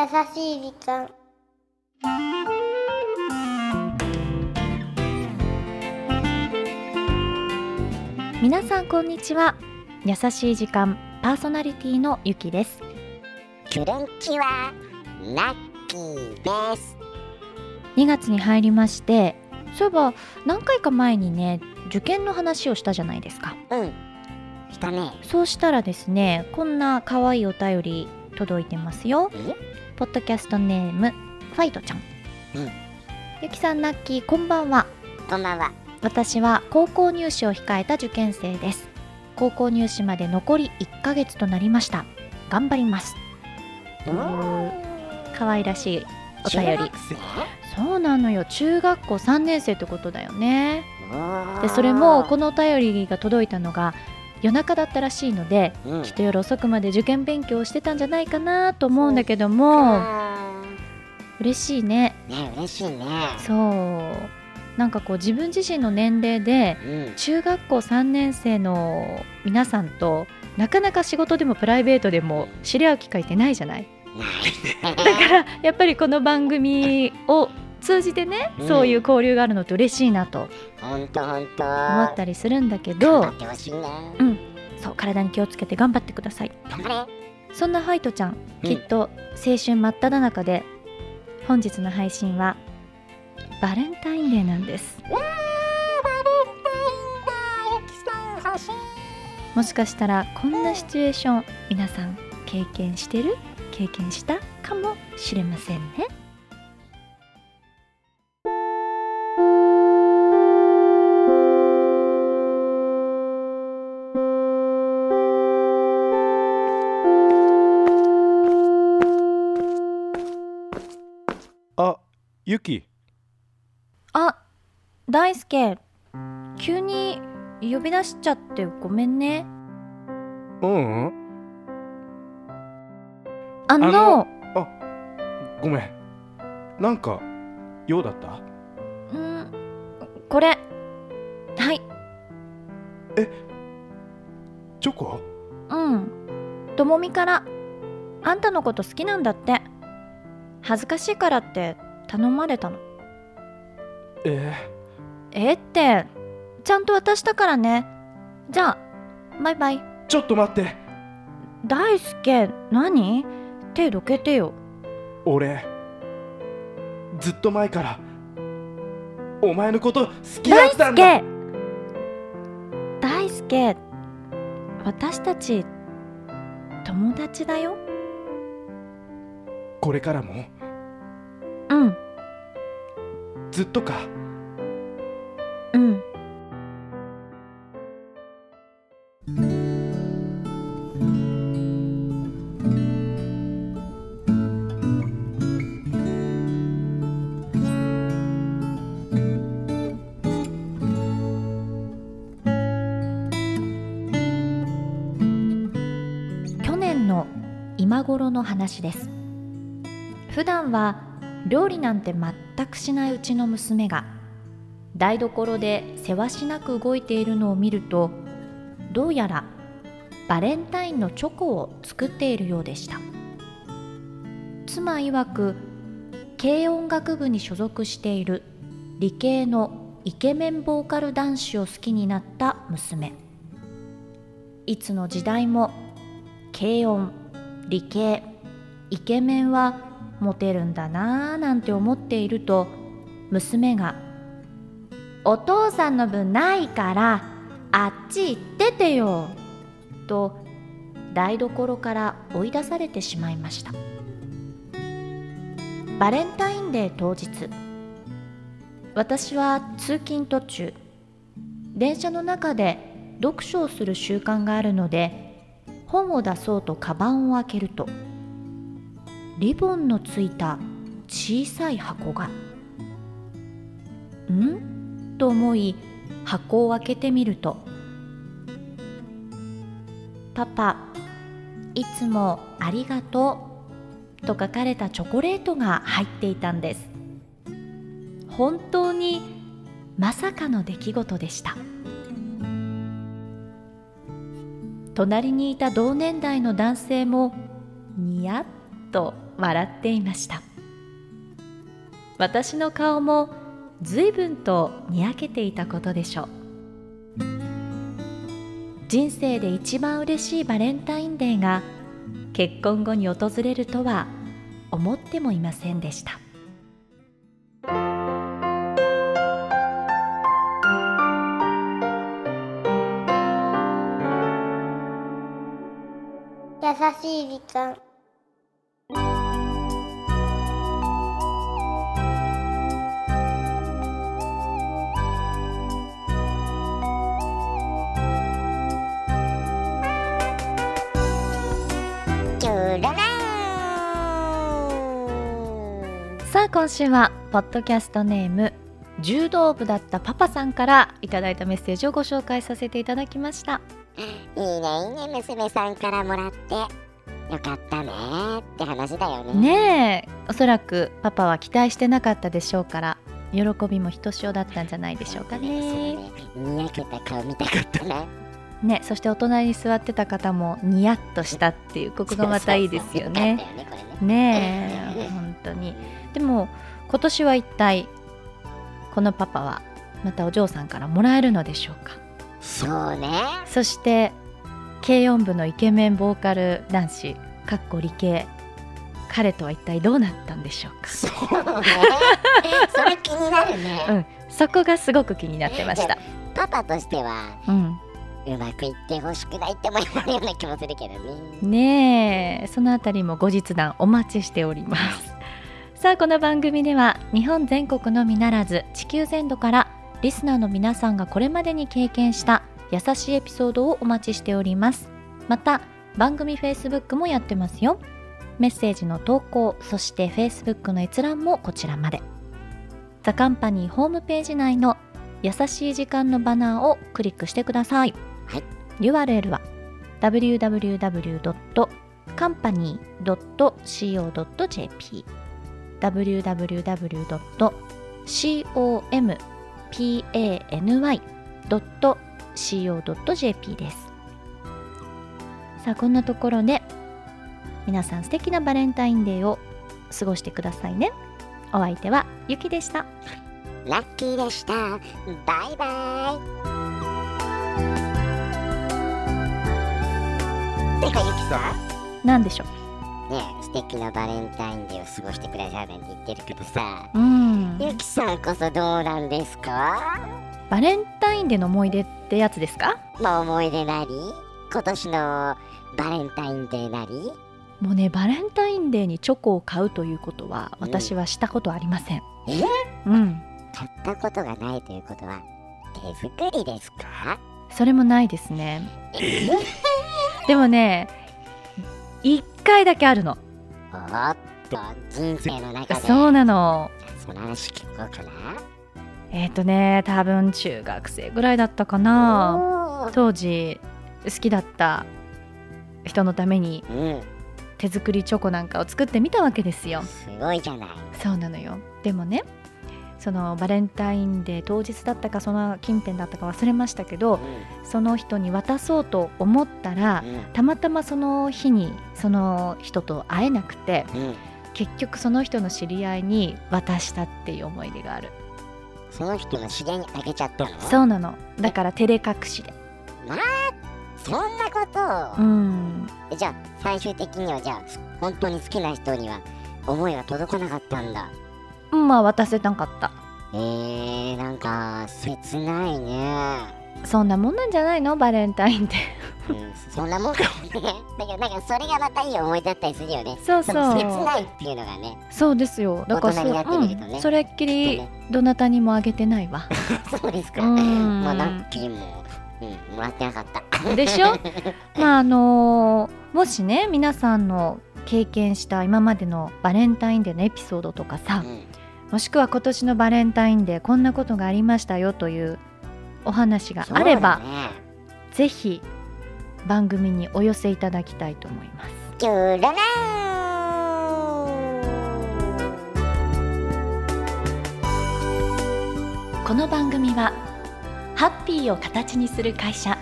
優しい時間。皆さんこんにちは。優しい時間パーソナリティのゆきです。キュレンチはラッキーです。2月に入りましてそういえば何回か前にね受験の話をしたじゃないですか。うん。したね。そうしたらですねこんな可愛いお便り届いてますよ。えポッドキャストネームファイトちゃん、うん。ゆきさんナッキーこんばんは。こんばんは。私は高校入試を控えた受験生です。高校入試まで残り1ヶ月となりました。頑張ります。可愛らしいお便り。中学生？そうなのよ。中学校3年生ってことだよね。でそれもこのお便りが届いたのが夜中だったらしいのでうん。きっと夜遅くまで受験勉強をしてたんじゃないかなと思うんだけどもあ嬉しいね。ーね嬉しいね。そう。なんかこう自分自身の年齢でうん。中学校3年生の皆さんとなかなか仕事でもプライベートでも知り合う機会ってないじゃない？ないだからやっぱりこの番組を通じてね、うん。そういう交流があるのって嬉しいなと。思ったりするんだけ頑ど張ってほしいね。うん。そう体に気をつけて頑張ってください。頑張れ。そんなハイトちゃん、うん。きっと青春真っ只中で本日の配信はバレンタインデーなんです。もしかしたらこんなシチュエーション皆さん経験してる？経験した？かもしれませんねゆき。あ大輔。急に呼び出しちゃってごめんね。うん、うん、あののごめん。なんか、用だった？うんこれ。はい。チョコ？うん。ともみから。あんたのこと好きなんだって。恥ずかしいからって頼まれたの。ええ。ってちゃんと渡したからね。じゃあバイバイ。ー、ちょっと待って。大輔何？手どけてよ。俺、ずっと前から、お前のこと好きだ大ったんだ。輔！大輔私たち友達だよ。これからも、うんずっとか？うん去年の今頃の話です普段は料理なんて全くしないうちの娘が台所でせわしなく動いているのを見るとどうやらバレンタインのチョコを作っているようでした。妻曰く軽音楽部に所属している理系のイケメンボーカル男子を好きになった娘。いつの時代も軽音理系イケメンはモテるんだなぁなんて思っていると娘が「お父さんの分ないからあっち行っててよ」と台所から追い出されてしまいました。バレンタインデー当日私は通勤途中電車の中で読書をする習慣があるので本を出そうとカバンを開けるとリボンのついた小さい箱が。ん？と思い箱を開けてみると「パパいつもありがとう」と書かれたチョコレートが入っていたんです。本当にまさかの出来事でした。隣にいた同年代の男性もニヤッと笑っていました。私の顔も随分とにやけていたことでしょう。人生で一番嬉しいバレンタインデーが結婚後に訪れるとは思ってもいませんでした。優しい時間。今週はポッドキャストネーム柔道部だったパパさんからいただいたメッセージをご紹介させていただきました。いいね。いいね娘さんからもらってよかったね。って話だよね。ねえ。おそらくパパは期待してなかったでしょうから喜びもひとしおだったんじゃないでしょうかね。ね。にやけた顔見たかったなねそしてお隣に座ってた方もニヤッとしたっていうここがまたいいですよね。ねえ本当にでも今年は一体このパパはまたお嬢さんからもらえるのでしょうか？そうね。そして軽音部のイケメンボーカル男子かっこ理系。彼とは一体どうなったんでしょうか？そうね。それ気になるね、うん。そこがすごく気になってました。パパとしてはうん。うまくいってほしくないって思いもあるような気もするけどね。ねえ。そのあたりも後日談お待ちしておりますさあこの番組では日本全国のみならず地球全土からリスナーの皆さんがこれまでに経験した優しいエピソードをお待ちしております。また番組 Facebook もやってますよ。メッセージの投稿そして Facebook の閲覧もこちらまで。ザカンパニーホームページ内の優しい時間のバナーをクリックしてください、はい、URL は www.company.co.jp www.company.co.jp です。さあこんなところで皆さん素敵なバレンタインデーを過ごしてくださいね。お相手はゆきでした。ラッキーでした。バイバイ。てかゆきさ何でしょね素敵なバレンタインデーを過ごしてくださいなんて言ってるけどさ。ううん。ゆきさんこそどうなんですか？バレンタインデーの思い出ってやつですか？まあ思い出なり？今年のバレンタインデーなり？もうねバレンタインデーにチョコを買うということはうん。私はしたことありません。え？うん。買ったことがないということは手作りですか？それもないですね。え？でもね一回だけあるの。おっと人生の中で。そうなの。その話聞こうかな。えっ、とね多分中学生ぐらいだったかな。当時好きだった人のためにうん。手作りチョコなんかを作ってみたわけですよ。すごいじゃない。そうなのよ。でもねそのバレンタインデー当日だったかその近辺だったか忘れましたけどその人に渡そうと思ったらうん。たまたまその日にその人と会えなくてうん。うん結局その人の知り合いに渡したっていう思い出がある。その人の知り合いにあげちゃったの？そうなの。だから照れ隠しで。まあそんなこと。うを、ん。じゃあ最終的にはじゃあ本当に好きな人には思いが届かなかったんだまあ渡せなかった。えー、なんか切ないね。そんなもんなんじゃないの？バレンタインって。うん、そんなもんかもね。だけどなんかそれがまたいい思い出だったりするよね。そうそう。の切ないっていうのがね。そうですよ。だから大人になってみるとね。うん。それっきりどなたにもあげてないわ。そうですか。うん。まあラッキーも、うん、もらってなかった。でしょ？まああのーもしね皆さんの経験した今までのバレンタインデーのエピソードとかさうんもしくは今年のバレンタインデーこんなことがありましたよというお話があれば、ね。ぜひ番組にお寄せいただきたいと思います。この番組はハッピーを形にする会社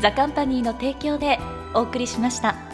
ザカンパニーの提供でお送りしました。